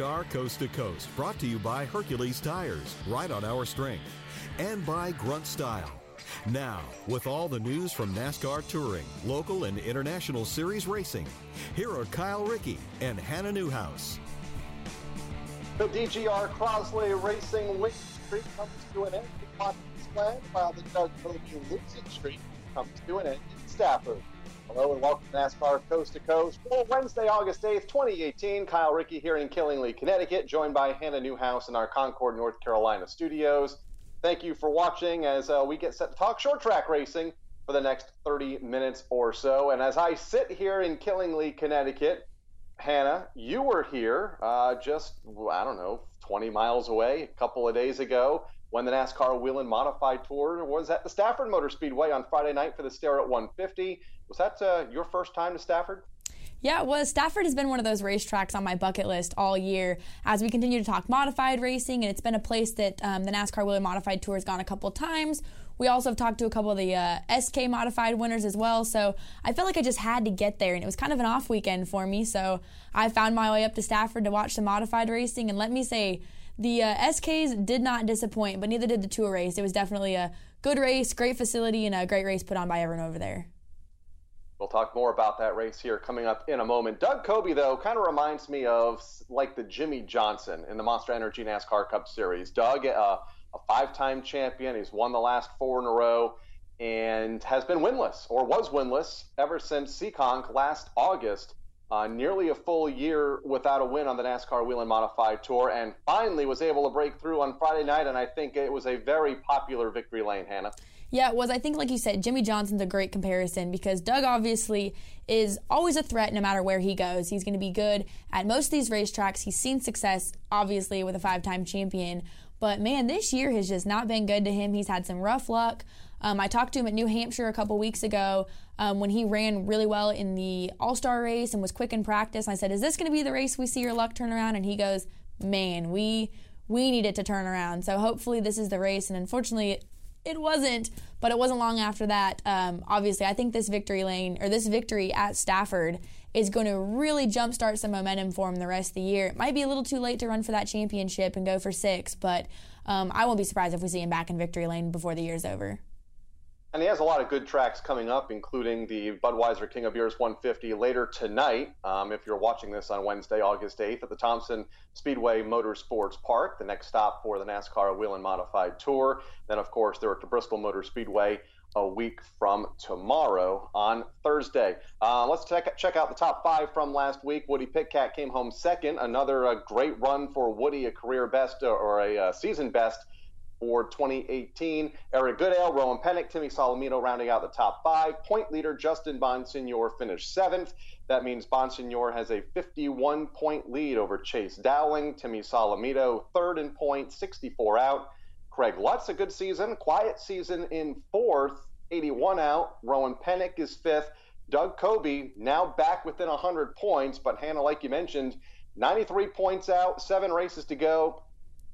NASCAR Coast to Coast, brought to you by Hercules Tires, right on our strength, and by Grunt Style. Now, with all the news from NASCAR touring, local and international series racing, here are Kyle Rickey and Hannah Newhouse. The DGR Crosley Racing winning Street comes to an end in Watkins Glen, while the Doug losing streak comes to an end in Stafford. Hello and welcome to NASCAR Coast to Coast for Wednesday, August 8th, 2018. Kyle Rickey here in Killingly, Connecticut, joined by Hannah Newhouse in our Concord, North Carolina studios. Thank you for watching as uh, we get set to talk short track racing for the next 30 minutes or so. And as I sit here in Killingly, Connecticut, Hannah, you were here uh, just, I don't know, 20 miles away a couple of days ago when the NASCAR Whelen Modified Tour was at the Stafford Motor Speedway on Friday night for the Starrett 150. Was that uh, your first time to Stafford? Yeah, was. Stafford has been one of those racetracks on my bucket list all year as we continue to talk modified racing, and it's been a place that um, the NASCAR Whelen Modified Tour has gone a couple times. We also have talked to a couple of the uh, SK modified winners as well, so I felt like I just had to get there, and it was kind of an off weekend for me. So I found my way up to Stafford to watch the modified racing, and let me say, the uh, SKs did not disappoint, but neither did the tour race. It was definitely a good race, great facility, and a great race put on by everyone over there. We'll talk more about that race here coming up in a moment. Doug Coby, though, kind of reminds me of like the Jimmie Johnson in the Monster Energy NASCAR Cup Series. Doug, uh, a five time champion, he's won the last four in a row and has been winless or was winless ever since Seekonk last August. Uh, nearly a full year without a win on the NASCAR Whelen Modified Tour, and finally was able to break through on Friday night. And I think it was a very popular victory lane, Hannah. Yeah, it was. I think, like you said, Jimmie Johnson's a great comparison because Doug obviously is always a threat no matter where he goes. He's going to be good at most of these racetracks. He's seen success, obviously, with a five time champion. But man, this year has just not been good to him. He's had some rough luck. Um, I talked to him at New Hampshire a couple weeks ago um, when he ran really well in the All Star race and was quick in practice. I said, "Is this going to be the race we see your luck turn around?" And he goes, "Man, we we need it to turn around. So hopefully this is the race." And unfortunately, it wasn't, but it wasn't long after that. Um, obviously, I think this victory lane or this victory at Stafford is going to really jumpstart some momentum for him the rest of the year. It might be a little too late to run for that championship and go for six, but um, I won't be surprised if we see him back in victory lane before the year's over. And he has a lot of good tracks coming up, including the Budweiser King of Beers 150 later tonight. Um, if you're watching this on Wednesday, August 8th, at the Thompson Speedway Motorsports Park, the next stop for the NASCAR Whelen Modified Tour. Then, of course, they're at the Bristol Motor Speedway a week from tomorrow on Thursday. Uh, let's check, check out the top five from last week. Woody Pitkat came home second. Another uh, great run for Woody, a career best or a uh, season best for 2018. Eric Goodale, Rowan Pennink, Timmy Solomito rounding out the top five. Point leader Justin Bonsignore finished seventh. That means Bonsignore has a 51 point lead over Chase Dowling. Timmy Solomito third in points, 64 out. Craig Lutz, a good season, quiet season in fourth, 81 out. Rowan Pennink is fifth. Doug Coby now back within 100 points, but Hannah, like you mentioned, 93 points out, seven races to go.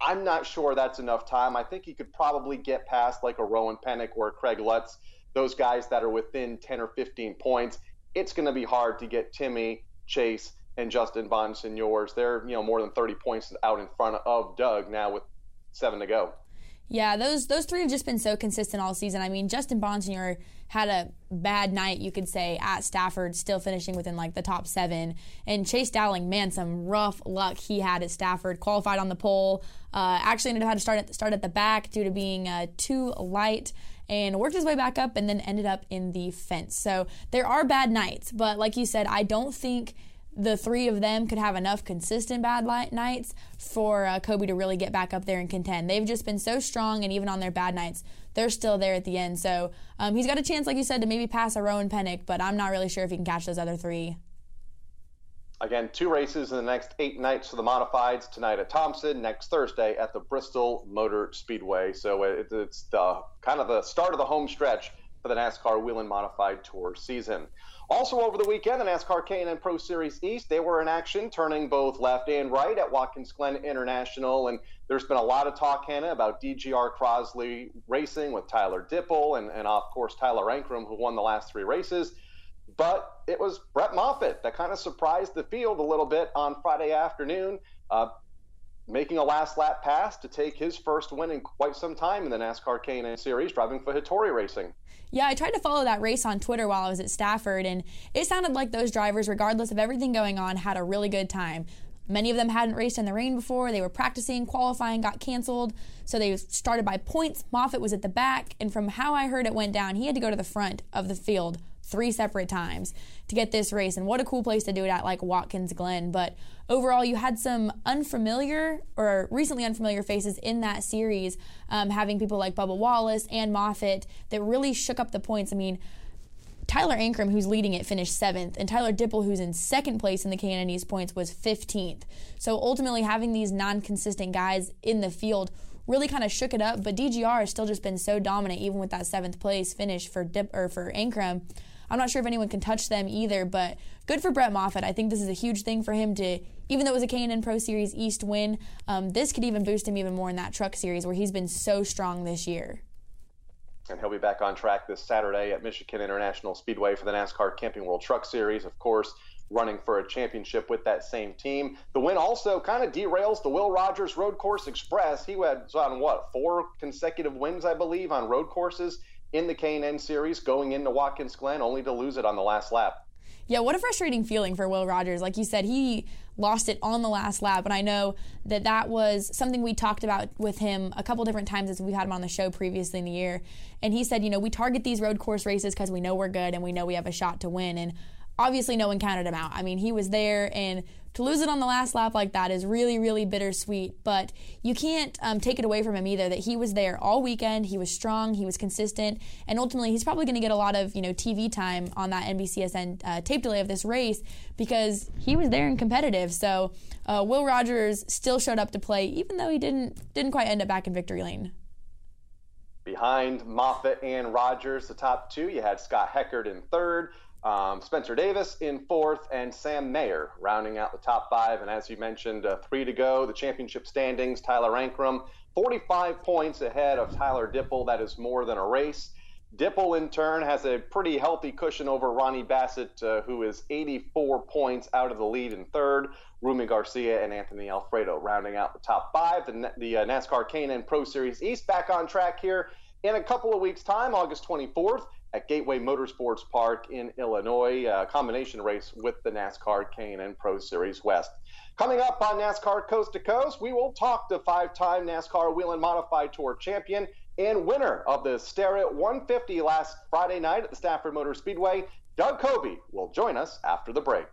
I'm not sure that's enough time. I think he could probably get past like a Rowan Pennink or a Craig Lutz, those guys that are within 10 or 15 points. It's going to be hard to get Timmy, Chase, and Justin Bonsignores. They're you know more than 30 points out in front of Doug now with seven to go. Yeah, those those three have just been so consistent all season. I mean, Justin Bonsignore had a bad night, you could say, at Stafford, still finishing within like the top seven. And Chase Dowling, man, some rough luck he had at Stafford. Qualified on the pole, uh, actually ended up having to start at start at the back due to being uh, too light. And worked his way back up, and then ended up in the fence. So there are bad nights, but like you said, I don't think the three of them could have enough consistent bad nights for uh, Coby to really get back up there and contend. They've just been so strong, and even on their bad nights, they're still there at the end. So um, he's got a chance, like you said, to maybe pass a Rowan Pennink, but I'm not really sure if he can catch those other three. Again, two races in the next eight nights for the modifieds. Tonight at Thompson, next Thursday at the Bristol Motor Speedway. So it's the kind of the start of the home stretch for the NASCAR Whelen Modified Tour season. Also over the weekend, the NASCAR K&N Pro Series East, they were in action, turning both left and right at Watkins Glen International. And there's been a lot of talk, Hannah, about DGR Crosley racing with Tyler Dippel and, and of course, Tyler Ankrum, who won the last three races. But it was Brett Moffitt that kind of surprised the field a little bit on Friday afternoon. Uh, making a last lap pass to take his first win in quite some time in the NASCAR K&N Series, driving for Hattori Racing. Yeah, I tried to follow that race on Twitter while I was at Stafford, and it sounded like those drivers, regardless of everything going on, had a really good time. Many of them hadn't raced in the rain before. They were practicing, qualifying got canceled. So they started by points. Moffitt was at the back. And from how I heard it went down, he had to go to the front of the field three separate times to get this race. And what a cool place to do it at, like Watkins Glen. But overall, you had some unfamiliar or recently unfamiliar faces in that series, um, having people like Bubba Wallace and Moffitt that really shook up the points. I mean, Tyler Ankrum, who's leading it, finished seventh, and Tyler Dippel, who's in second place in the K&N points, was 15th. So ultimately, having these non-consistent guys in the field really kind of shook it up. But DGR has still just been so dominant, even with that seventh place finish for Dip or for Ankrum. I'm not sure if anyone can touch them either, but good for Brett Moffitt. I think this is a huge thing for him to, even though it was a K&N Pro Series East win, um, this could even boost him even more in that truck series where he's been so strong this year. And he'll be back on track this Saturday at Michigan International Speedway for the NASCAR Camping World Truck Series. Of course, running for a championship with that same team. The win also kind of derails the Will Rogers Road Course Express. He had on what four consecutive wins, I believe, on road courses in the K&N series going into Watkins Glen, only to lose it on the last lap. Yeah, what a frustrating feeling for Will Rogers. Like you said, he lost it on the last lap, and I know that that was something we talked about with him a couple different times as we've had him on the show previously in the year. And he said, you know, we target these road course races because we know we're good and we know we have a shot to win. And obviously, no one counted him out. I mean, he was there, and to lose it on the last lap like that is really, really bittersweet. But you can't um, take it away from him either that he was there all weekend. He was strong. He was consistent, and ultimately, he's probably going to get a lot of you know TV time on that NBCSN uh, tape delay of this race because he was there and competitive. So uh, Will Rogers still showed up to play, even though he didn't didn't quite end up back in victory lane. Behind Moffitt and Rogers, the top two, you had Scott Heckert in third. Um, Spencer Davis in fourth, and Sam Mayer rounding out the top five. And as you mentioned, uh, three to go. The championship standings: Tyler Ankrum, 45 points ahead of Tyler Dippel. That is more than a race. Dippel, in turn, has a pretty healthy cushion over Ronnie Bassett, uh, who is 84 points out of the lead in third. Rumi Garcia and Anthony Alfredo rounding out the top five. The, the uh, NASCAR K&N Pro Series East back on track here in a couple of weeks' time, August 24th at Gateway Motorsports Park in Illinois, a combination race with the NASCAR K&N Pro Series West. Coming up on NASCAR Coast to Coast, we will talk to five-time NASCAR Whelen Modified Tour champion and winner of the Starrett 150 last Friday night at the Stafford Motor Speedway, Doug Coby, will join us after the break.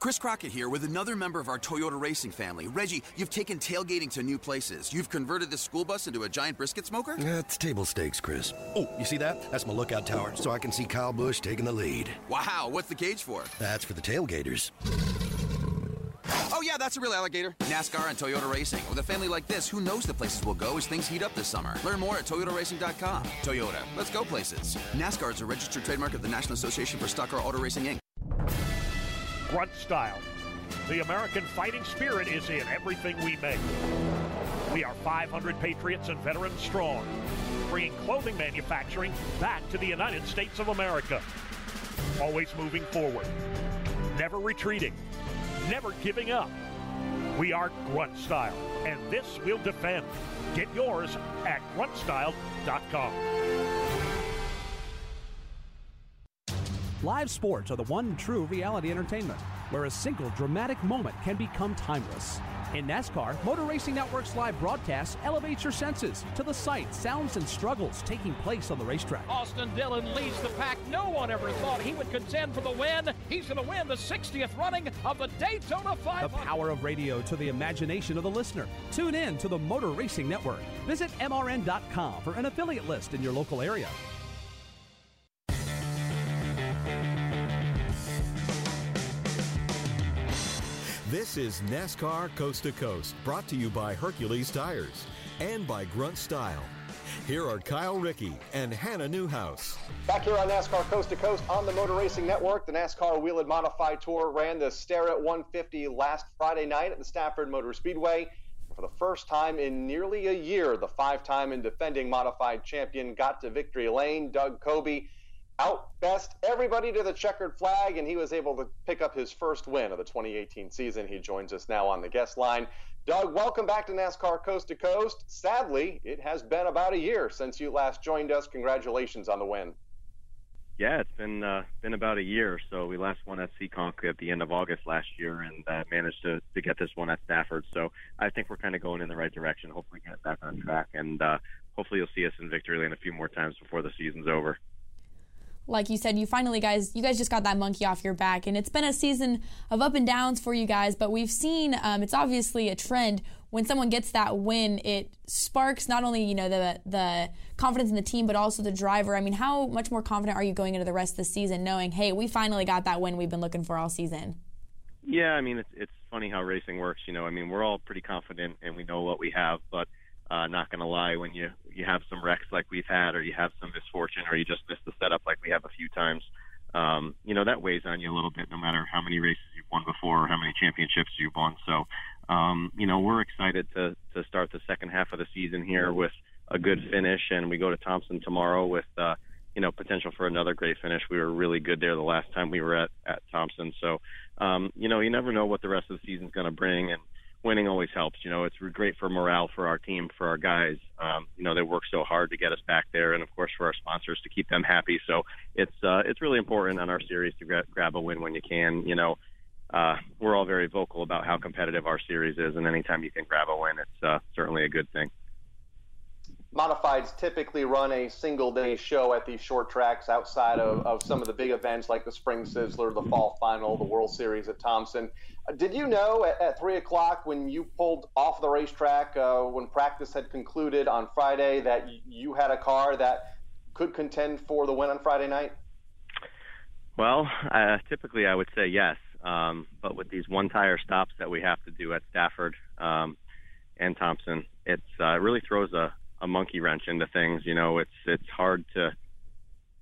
Chris Crockett here with another member of our Toyota racing family. Reggie, you've taken tailgating to new places. You've converted this school bus into a giant brisket smoker? That's table stakes, Chris. Oh, you see that? That's my lookout tower, so I can see Kyle Busch taking the lead. Wow, what's the cage for? That's for the tailgaters. Oh, yeah, that's a real alligator. NASCAR and Toyota Racing. With a family like this, who knows the places we'll go as things heat up this summer? Learn more at ToyotaRacing.com. Toyota, let's go places. NASCAR is a registered trademark of the National Association for Stock Car Auto Racing, Inc grunt style. The American fighting spirit is in everything we make. We are 500 patriots and veterans strong, bringing clothing manufacturing back to the United States of America. Always moving forward, never retreating, never giving up. We are Grunt Style, and this we'll defend. Get yours at gruntstyle.com. Live sports are the one true reality entertainment where a single dramatic moment can become timeless. In NASCAR, Motor Racing Network's live broadcast elevates your senses to the sights, sounds, and struggles taking place on the racetrack. Austin Dillon leads the pack. No one ever thought he would contend for the win. He's going to win the 60th running of the Daytona 500. The power of radio to the imagination of the listener. Tune in to the Motor Racing Network. Visit MRN.com for an affiliate list in your local area. This is NASCAR Coast to Coast, brought to you by Hercules Tires and by Grunt Style. Here are Kyle Rickey and Hannah Newhouse. Back here on NASCAR Coast to Coast on the Motor Racing Network, the NASCAR Whelen Modified Tour ran the Starrett 150 last Friday night at the Stafford Motor Speedway. For the first time in nearly a year, the five-time and defending modified champion got to victory lane. Doug Coby outbest everybody to the checkered flag, and he was able to pick up his first win of the 2018 season. He joins us now on the guest line. Doug, welcome back to NASCAR Coast to Coast. Sadly, it has been about a year since you last joined us. Congratulations on the win. Yeah, it's been uh, been about a year. So we last won at Seekonk at the end of August last year, and uh, managed to to get this one at Stafford. So I think we're kind of going in the right direction. Hopefully, get back on track, and uh, hopefully you'll see us in victory lane a few more times before the season's over like you said, you finally guys, you guys just got that monkey off your back, and it's been a season of up and downs for you guys. But we've seen um, it's obviously a trend when someone gets that win, it sparks not only you know the the confidence in the team, but also the driver. I mean, how much more confident are you going into the rest of the season, knowing, hey, we finally got that win we've been looking for all season? Yeah, I mean, it's it's funny how racing works. You know, I mean, we're all pretty confident and we know what we have, but uh, not going to lie, when you you have some wrecks like we've had, or you have some misfortune, or you just miss the setup like we have a few times, um, you know that weighs on you a little bit, no matter how many races you've won before or how many championships you've won. So, um, you know, we're excited to to start the second half of the season here with a good finish, and we go to Thompson tomorrow with. Uh, you know, potential for another great finish. We were really good there the last time we were at at Thompson. So, um, you know, you never know what the rest of the season's going to bring, and winning always helps. You know, it's great for morale for our team, for our guys. Um, you know, they work so hard to get us back there, and of course for our sponsors to keep them happy. So it's uh, it's really important on our series to gra- grab a win when you can. You know, uh, we're all very vocal about how competitive our series is, and anytime you can grab a win, it's uh, certainly a good thing. Modifieds typically run a single day show at these short tracks outside of, of some of the big events like the Spring Sizzler, the Fall Final, the World Series at Thompson. Uh, did you know at, at 3 o'clock when you pulled off the racetrack, uh, when practice had concluded on Friday, that you had a car that could contend for the win on Friday night? Well, uh, typically I would say yes. Um, but with these one tire stops that we have to do at Stafford um, and Thompson, it's, uh, it really throws a, a monkey wrench into things. You know, it's it's hard to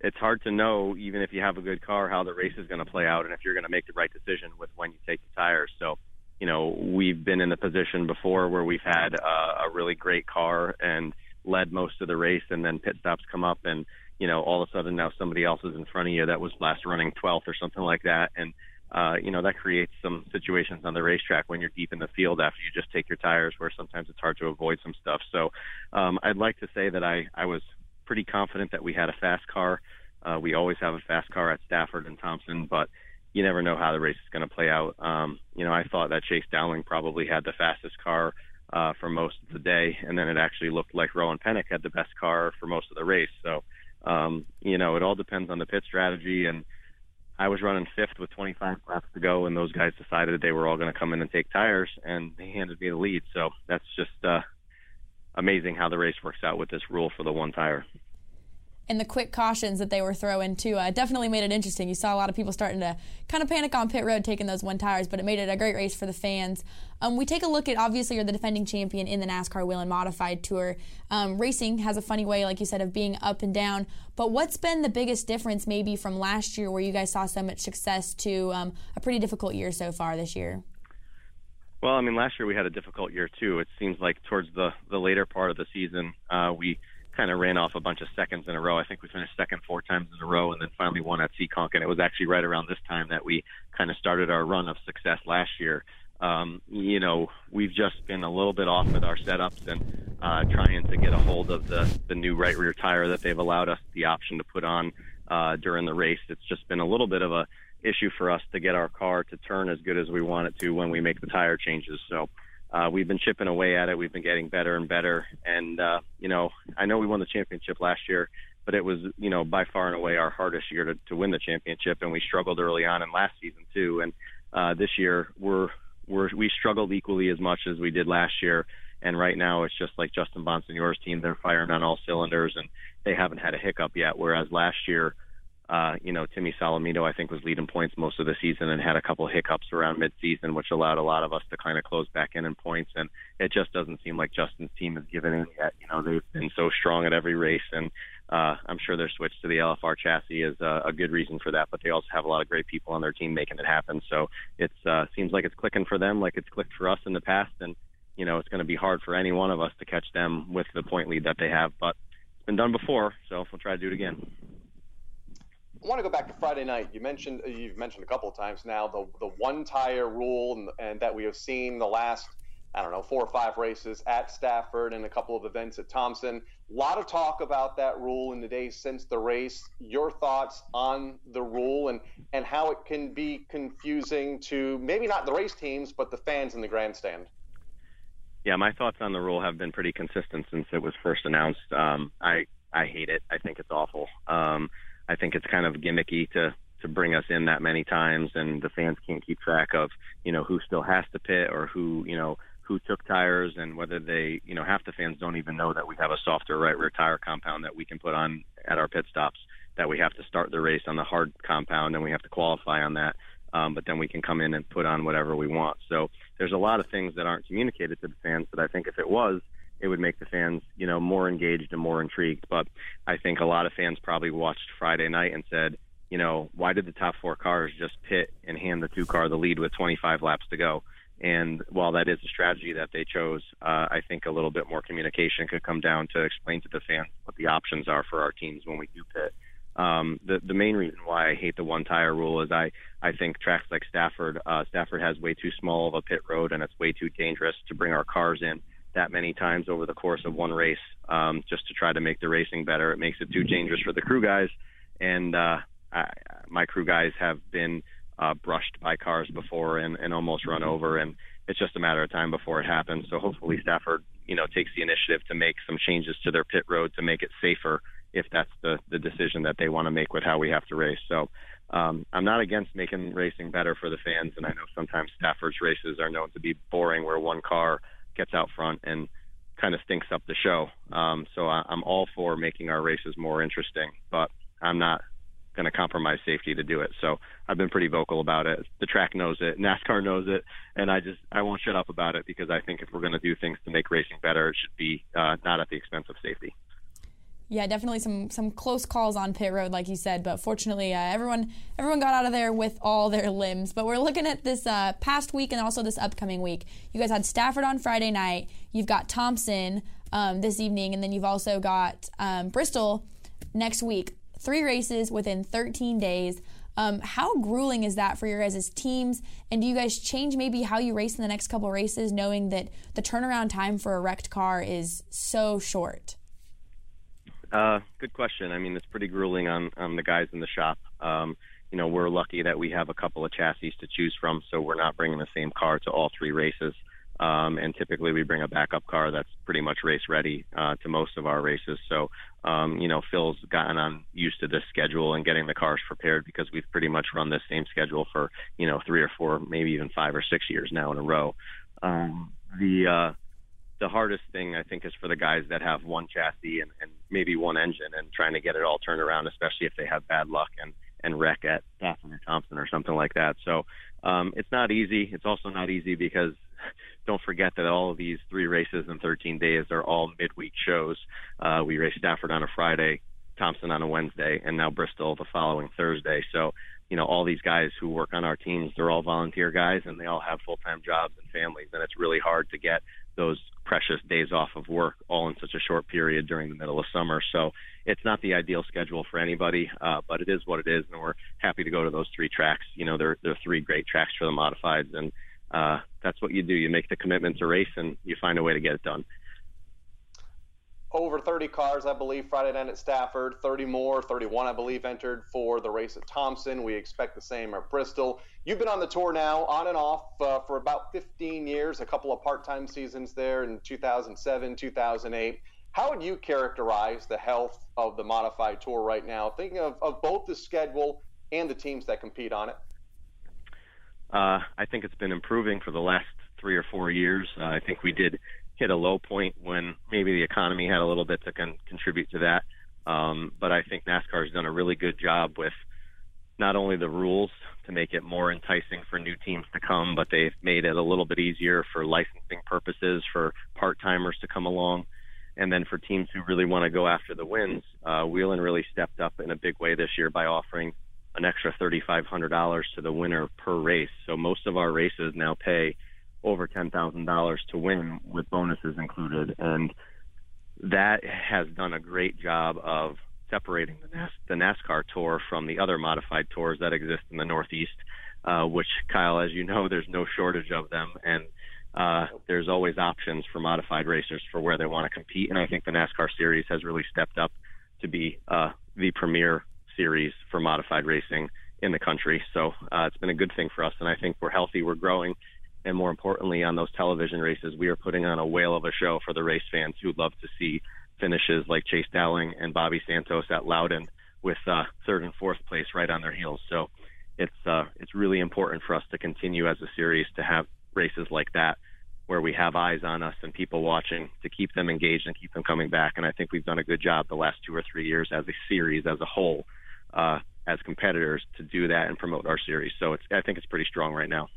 it's hard to know even if you have a good car how the race is going to play out and if you're going to make the right decision with when you take the tires. So, you know, we've been in the position before where we've had uh, a really great car and led most of the race, and then pit stops come up and you know all of a sudden now somebody else is in front of you that was last running 12th or something like that and uh, you know, that creates some situations on the racetrack when you're deep in the field after you just take your tires where sometimes it's hard to avoid some stuff. So um, I'd like to say that I, I was pretty confident that we had a fast car. Uh, we always have a fast car at Stafford and Thompson, but you never know how the race is going to play out. Um, you know, I thought that Chase Dowling probably had the fastest car uh, for most of the day, and then it actually looked like Rowan Pennink had the best car for most of the race. So, um, you know, it all depends on the pit strategy and – I was running fifth with 25 laps to go, and those guys decided that they were all going to come in and take tires, and they handed me the lead. So that's just uh, amazing how the race works out with this rule for the one tire and the quick cautions that they were throwing too uh, definitely made it interesting. You saw a lot of people starting to kind of panic on pit road taking those one tires, but it made it a great race for the fans. Um, we take a look at obviously you're the defending champion in the NASCAR Whelen Modified Tour. Um, racing has a funny way, like you said, of being up and down. But what's been the biggest difference maybe from last year, where you guys saw so much success, to um, a pretty difficult year so far this year? Well, I mean, last year we had a difficult year too. It seems like towards the the later part of the season, uh, we kind of ran off a bunch of seconds in a row. I think we finished second four times in a row, and then finally won at Seekonk. And it was actually right around this time that we kind of started our run of success last year. Um, you know, we've just been a little bit off with our setups and uh, trying to get a hold of the the new right rear tire that they've allowed us the option to put on uh, during the race. It's just been a little bit of a issue for us to get our car to turn as good as we want it to when we make the tire changes. So uh, we've been chipping away at it. We've been getting better and better. And, uh, you know, I know we won the championship last year, but it was, you know, by far and away our hardest year to, to win the championship. And we struggled early on in last season, too. And uh, this year, we're, we're, we struggled equally as much as we did last year. And right now, it's just like Justin Bonsignore's team. They're firing on all cylinders, and they haven't had a hiccup yet. Whereas last year, uh, you know, Timmy Solomito, I think, was leading points most of the season and had a couple hiccups around midseason, which allowed a lot of us to kind of close back in in points. And it just doesn't seem like Justin's team has given in yet. You know, they've been so strong at every race, and uh, I'm sure their switch to the LFR chassis is uh, a good reason for that. But they also have a lot of great people on their team making it happen. So it uh, seems like it's clicking for them, like it's clicked for us in the past, and you know, it's going to be hard for any one of us to catch them with the point lead that they have. But it's been done before, so we'll try to do it again. I want to go back to Friday night. You mentioned you've mentioned a couple of times now the the one tire rule and, and that we have seen the last I don't know four or five races at Stafford and a couple of events at Thompson. A lot of talk about that rule in the days since the race. Your thoughts on the rule and and how it can be confusing to maybe not the race teams but the fans in the grandstand. Yeah, my thoughts on the rule have been pretty consistent since it was first announced. Um, I I hate it. I think it's awful. Um, I think it's kind of gimmicky to to bring us in that many times, and the fans can't keep track of you know who still has to pit or who you know who took tires and whether they you know half the fans don't even know that we have a softer right rear tire compound that we can put on at our pit stops. That we have to start the race on the hard compound and we have to qualify on that. Um, but then we can come in and put on whatever we want. So there's a lot of things that aren't communicated to the fans that I think if it was, it would make the fans, you know, more engaged and more intrigued. But I think a lot of fans probably watched Friday night and said, you know, why did the top four cars just pit and hand the two car the lead with 25 laps to go? And while that is a strategy that they chose, uh, I think a little bit more communication could come down to explain to the fans what the options are for our teams when we do pit. Um, the the main reason why I hate the one tire rule is I I think tracks like Stafford uh, Stafford has way too small of a pit road and it's way too dangerous to bring our cars in that many times over the course of one race um, just to try to make the racing better. It makes it too dangerous for the crew guys, and uh, I, my crew guys have been uh, brushed by cars before and, and almost run over, and it's just a matter of time before it happens. So hopefully Stafford, you know, takes the initiative to make some changes to their pit road to make it safer if that's the the decision that they want to make with how we have to race. So um, I'm not against making racing better for the fans, and I know sometimes Stafford's races are known to be boring, where one car gets out front and kind of stinks up the show. Um, so I, I'm all for making our races more interesting, but I'm not going to compromise safety to do it. So I've been pretty vocal about it. The track knows it, NASCAR knows it, and I just I won't shut up about it because I think if we're going to do things to make racing better, it should be uh, not at the expense of safety. Yeah, definitely some some close calls on pit road, like you said. But fortunately, uh, everyone everyone got out of there with all their limbs. But we're looking at this uh, past week and also this upcoming week. You guys had Stafford on Friday night. You've got Thompson um, this evening, and then you've also got um, Bristol next week. Three races within 13 days. Um, how grueling is that for your guys' teams? And do you guys change maybe how you race in the next couple races, knowing that the turnaround time for a wrecked car is so short? Uh, good question. I mean, it's pretty grueling on on the guys in the shop. Um, you know, we're lucky that we have a couple of chassis to choose from, so we're not bringing the same car to all three races. Um, and typically we bring a backup car that's pretty much race ready uh, to most of our races. So, um, you know, Phil's gotten on used to this schedule and getting the cars prepared because we've pretty much run this same schedule for you know three or four, maybe even five or six years now in a row. Um, the uh, the hardest thing I think is for the guys that have one chassis and, and maybe one engine and trying to get it all turned around, especially if they have bad luck and and wreck at Stafford or Thompson or something like that. So um, it's not easy. It's also not easy because don't forget that all of these three races in 13 days are all midweek shows. Uh, we race Stafford on a Friday, Thompson on a Wednesday, and now Bristol the following Thursday. So you know, all these guys who work on our teams, they're all volunteer guys and they all have full time jobs and families. And it's really hard to get those precious days off of work all in such a short period during the middle of summer. So it's not the ideal schedule for anybody, uh, but it is what it is, and we're happy to go to those three tracks. You know, they're they're three great tracks for the modifieds, and uh, that's what you do. You make the commitment to race, and you find a way to get it done. Over 30 cars, I believe, Friday night at Stafford. 30 more, 31, I believe, entered for the race at Thompson. We expect the same at Bristol. You've been on the tour now, on and off, uh, for about 15 years, a couple of part time seasons there in 2007, 2008. How would you characterize the health of the modified tour right now, thinking of, of both the schedule and the teams that compete on it? Uh, I think it's been improving for the last three or four years. Uh, I think we did hit a low point when maybe the economy had a little bit to con- contribute to that. Um, but I think NASCAR has done a really good job with not only the rules to make it more enticing for new teams to come, but they've made it a little bit easier for licensing purposes for part timers to come along. And then for teams who really want to go after the wins, uh, Whelen really stepped up in a big way this year by offering an extra $3,500 to the winner per race. So most of our races now pay over $10,000 to win with bonuses included. And that has done a great job of separating the, NAS- the NASCAR tour from the other modified tours that exist in the Northeast, uh, which, Kyle, as you know, there's no shortage of them. And uh, there's always options for modified racers for where they want to compete. And I think the NASCAR series has really stepped up to be uh, the premier series for modified racing in the country. So uh, it's been a good thing for us. And I think we're healthy, we're growing. And more importantly, on those television races, we are putting on a whale of a show for the race fans who'd love to see finishes like Chase Dowling and Bobby Santos at Loudon with uh, third and fourth place right on their heels. So it's uh, it's really important for us to continue as a series to have races like that where we have eyes on us and people watching to keep them engaged and keep them coming back. And I think we've done a good job the last two or three years as a series as a whole, uh, as competitors to do that and promote our series. So it's I think it's pretty strong right now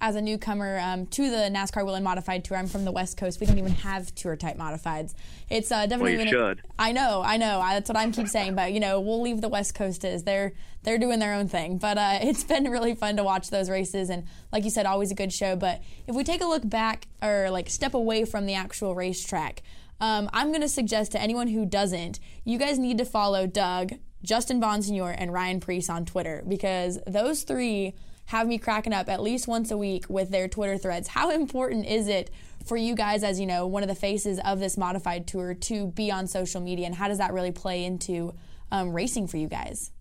as a newcomer um, to the NASCAR Whelen Modified Tour. I'm from the West Coast. We don't even have tour type modifieds. It's uh, definitely. Well, you should. I know, I know. I, that's what I'm keep saying. But you know, we'll leave the West Coast is they're they're doing their own thing. But uh, it's been really fun to watch those races, and like you said, always a good show. But if we take a look back or like step away from the actual racetrack. Um, I'm going to suggest to anyone who doesn't, you guys need to follow Doug, Justin Bonsignore, and Ryan Preece on Twitter because those three have me cracking up at least once a week with their Twitter threads. How important is it for you guys, as you know, one of the faces of this modified tour, to be on social media, and how does that really play into um, racing for you guys?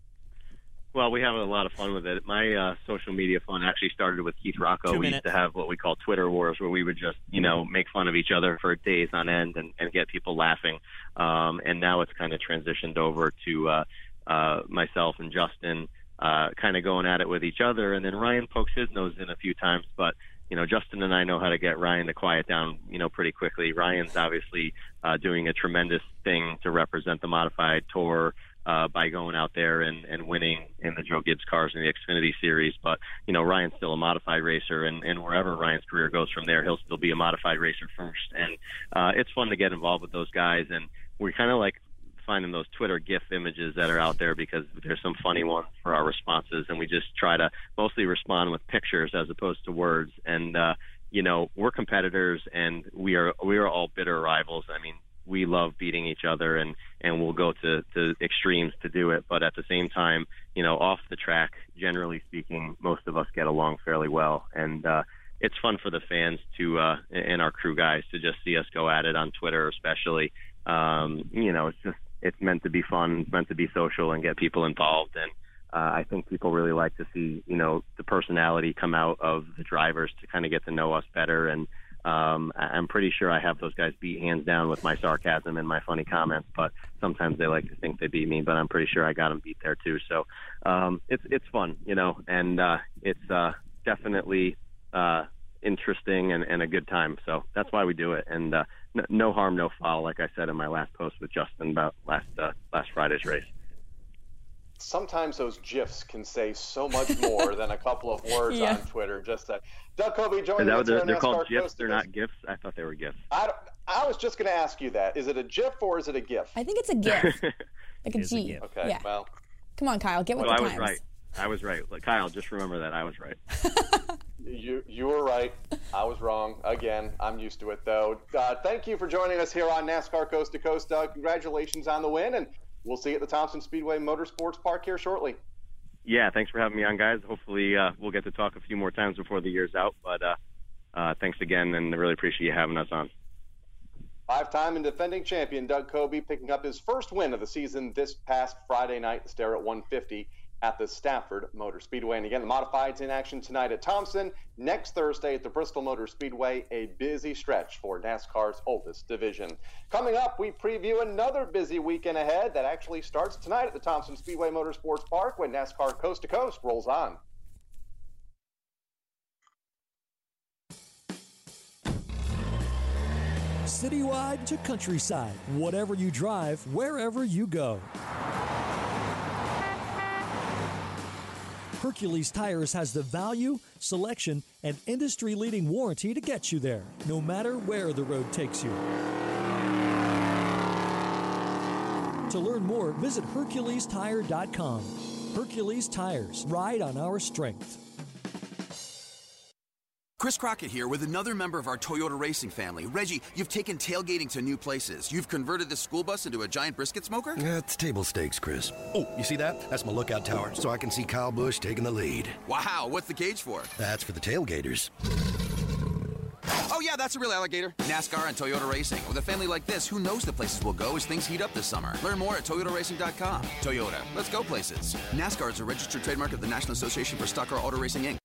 Well, we have a lot of fun with it. My uh, social media fun actually started with Keith Rocco. we used to have what we call Twitter wars, where we would just, you know, make fun of each other for days on end and, and get people laughing. Um, and now it's kind of transitioned over to uh, uh, myself and Justin uh, kind of going at it with each other. And then Ryan pokes his nose in a few times, but you know, Justin and I know how to get Ryan to quiet down, you know, pretty quickly. Ryan's obviously uh, doing a tremendous thing to represent the modified tour uh, by going out there and, and winning in the Joe Gibbs cars in the Xfinity series. But, you know, Ryan's still a modified racer, and, and wherever Ryan's career goes from there, he'll still be a modified racer first. And uh, it's fun to get involved with those guys. And we're kind of like finding those Twitter GIF images that are out there because there's some funny ones for our responses, and we just try to mostly respond with pictures as opposed to words. And uh, you know, we're competitors, and we are we are all bitter rivals. I mean, we love beating each other, and and we'll go to to extremes to do it. But at the same time, you know, off the track, generally speaking, most of us get along fairly well, and. uh it's fun for the fans to uh and our crew guys to just see us go at it on Twitter especially um you know it's just it's meant to be fun, meant to be social and get people involved. And uh, I think people really like to see, you know, the personality come out of the drivers to kind of get to know us better. And um, I'm pretty sure I have those guys beat hands down with my sarcasm and my funny comments. But sometimes they like to think they beat me, but I'm pretty sure I got them beat there too. So um, it's it's fun, you know, and uh, it's uh, definitely uh, interesting and, and a good time. So that's why we do it. And uh, no harm, no foul, like I said in my last post with Justin about last uh, last Friday's race. Sometimes those gifs can say so much more than a couple of words yeah. on Twitter. Just that. Doug Coby joining us. They're, they're called gifs. They're not gifs. I thought they were gifs. I, I was just going to ask you that. Is it a gif or is it a gif? I think it's a gif. like a G. A okay. Yeah. Well. Come on, Kyle. Get with well, the I times. was right. I was right. Kyle, just remember that I was right. you you were right. I was wrong again. I'm used to it though. Uh, thank you for joining us here on NASCAR Coast to Coast. Uh, congratulations on the win, and we'll see you at the Thompson Speedway Motorsports Park here shortly. Yeah, thanks for having me on, guys. Hopefully, uh, we'll get to talk a few more times before the year's out. But uh, uh, thanks again, and I really appreciate you having us on. Five time and defending champion Doug Coby picking up his first win of the season this past Friday night, the at 150 at the Stafford Motor Speedway. And again, the modifieds in action tonight at Thompson. Next Thursday at the Bristol Motor Speedway, a busy stretch for NASCAR's oldest division. Coming up, we preview another busy weekend ahead that actually starts tonight at the Thompson Speedway Motorsports Park when NASCAR Coast to Coast rolls on. Citywide to countryside, whatever you drive, wherever you go. Hercules Tires has the value, selection, and industry leading warranty to get you there, no matter where the road takes you. To learn more, visit HerculesTire.com. Hercules Tires, ride on our strength. Chris Crockett here with another member of our Toyota racing family. Reggie, you've taken tailgating to new places. You've converted the school bus into a giant brisket smoker? That's table stakes, Chris. Oh, you see that? That's my lookout tower, so I can see Kyle Busch taking the lead. Wow, what's the cage for? That's for the tailgaters. Oh, yeah, that's a real alligator. NASCAR and Toyota Racing. With a family like this, who knows the places we'll go as things heat up this summer? Learn more at ToyotaRacing.com. Toyota, let's go places. NASCAR is a registered trademark of the National Association for Stock Car Auto Racing, Inc.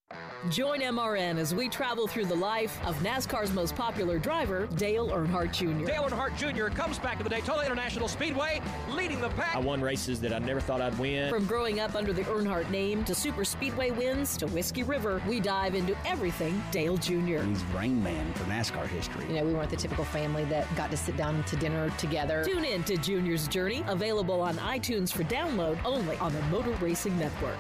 Join MRN as we travel through the life of NASCAR's most popular driver, Dale Earnhardt Jr. Dale Earnhardt Jr. comes back to the Daytona International Speedway, leading the pack. I won races that I never thought I'd win. From growing up under the Earnhardt name to super speedway wins to Whiskey River, we dive into everything Dale Jr. He's brain Man for NASCAR history. You know, we weren't the typical family that got to sit down to dinner together. Tune in to Junior's Journey, available on iTunes for download only on the Motor Racing Network.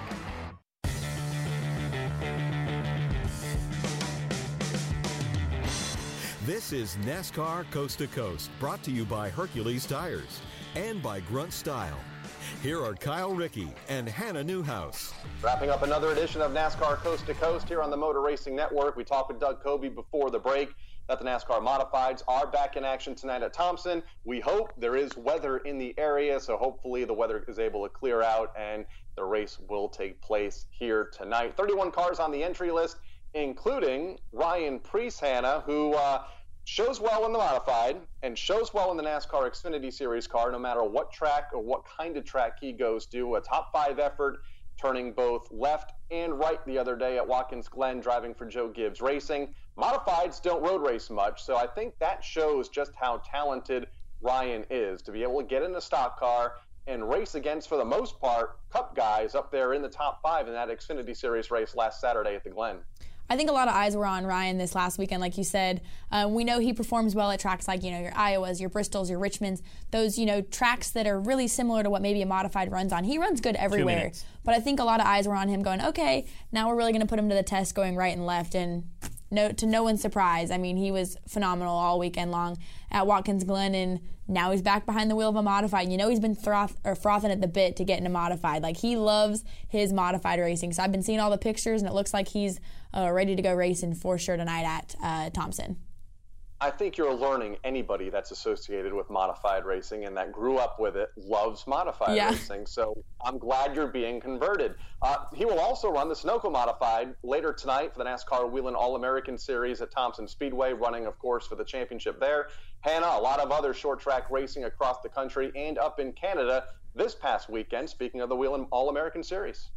This is NASCAR Coast to Coast, brought to you by Hercules Tires and by Grunt Style. Here are Kyle Rickey and Hannah Newhouse. Wrapping up another edition of NASCAR Coast to Coast here on the Motor Racing Network. We talked with Doug Coby before the break that the NASCAR Modifieds are back in action tonight at Thompson. We hope there is weather in the area, so hopefully the weather is able to clear out and the race will take place here tonight. 31 cars on the entry list, including Ryan Preece, Hannah, who uh, shows well in the modified and shows well in the NASCAR Xfinity Series car, no matter what track or what kind of track he goes to. A top five effort, turning both left and right the other day at Watkins Glen, driving for Joe Gibbs Racing. Modifieds don't road race much, so I think that shows just how talented Ryan is to be able to get in a stock car and race against, for the most part, Cup guys up there in the top five in that Xfinity Series race last Saturday at the Glen. I think a lot of eyes were on Ryan this last weekend, like you said. Um, we know he performs well at tracks like you know your Iowas, your Bristols, your Richmonds, those you know tracks that are really similar to what maybe a modified runs on. He runs good everywhere, but I think a lot of eyes were on him, going, okay, now we're really going to put him to the test, going right and left, and no, to no one's surprise, I mean, he was phenomenal all weekend long at Watkins Glen, and now he's back behind the wheel of a modified. You know, he's been froth, or frothing at the bit to get into modified. Like he loves his modified racing. So I've been seeing all the pictures, and it looks like he's uh, ready to go racing for sure tonight at uh, Thompson. I think you're learning anybody that's associated with modified racing and that grew up with it loves modified yeah. racing. So I'm glad you're being converted. Uh, he will also run the Sunoco modified later tonight for the NASCAR Whelen All American Series at Thompson Speedway, running, of course, for the championship there. Hannah, a lot of other short track racing across the country and up in Canada this past weekend. Speaking of the Whelen All American Series.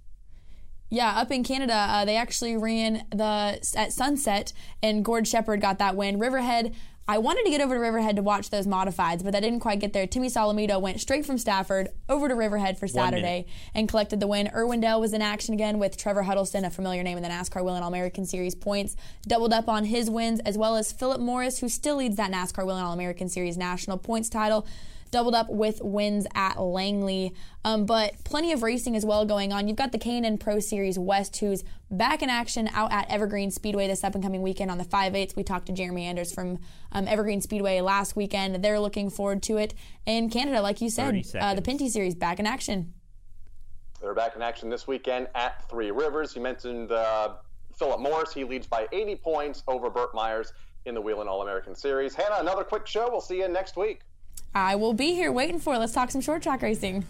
Yeah, up in Canada, uh, they actually ran the at sunset, and Gord Shepard got that win. Riverhead. I wanted to get over to Riverhead to watch those modifieds, but I didn't quite get there. Timmy Solomito went straight from Stafford over to Riverhead for Saturday and collected the win. Irwindale was in action again with Trevor Huddleston, a familiar name in the NASCAR Whelen All American Series points, doubled up on his wins, as well as Philip Morris, who still leads that NASCAR Whelen All American Series national points title doubled up with wins at Langley. Um, but plenty of racing as well going on. You've got the K&N Pro Series West, who's back in action out at Evergreen Speedway this up and coming weekend on the 5-8s. We talked to Jeremy Anders from um, Evergreen Speedway last weekend. They're looking forward to it. In Canada, like you said, uh, the Pinty Series back in action. They're back in action this weekend at Three Rivers. You mentioned uh, Philip Morris. He leads by 80 points over Burt Myers in the Whelen All American Series. Hannah, another quick show. We'll see you next week. I will be here waiting for. Let's talk some short track racing.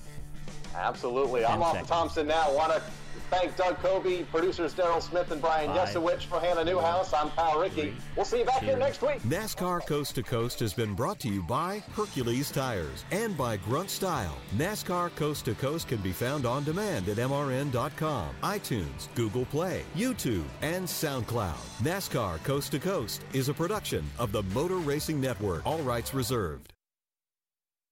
Absolutely. I'm off to Thompson now. Want to thank Doug Coby, producers Daryl Smith and Brian Yesowich for Hannah Newhouse. I'm Kyle Rickey. We'll see you back here next week. NASCAR Coast to Coast has been brought to you by Hercules Tires and by Grunt Style. NASCAR Coast to Coast can be found on demand at MRN.com, iTunes, Google Play, YouTube, and SoundCloud. NASCAR Coast to Coast is a production of the Motor Racing Network. All rights reserved.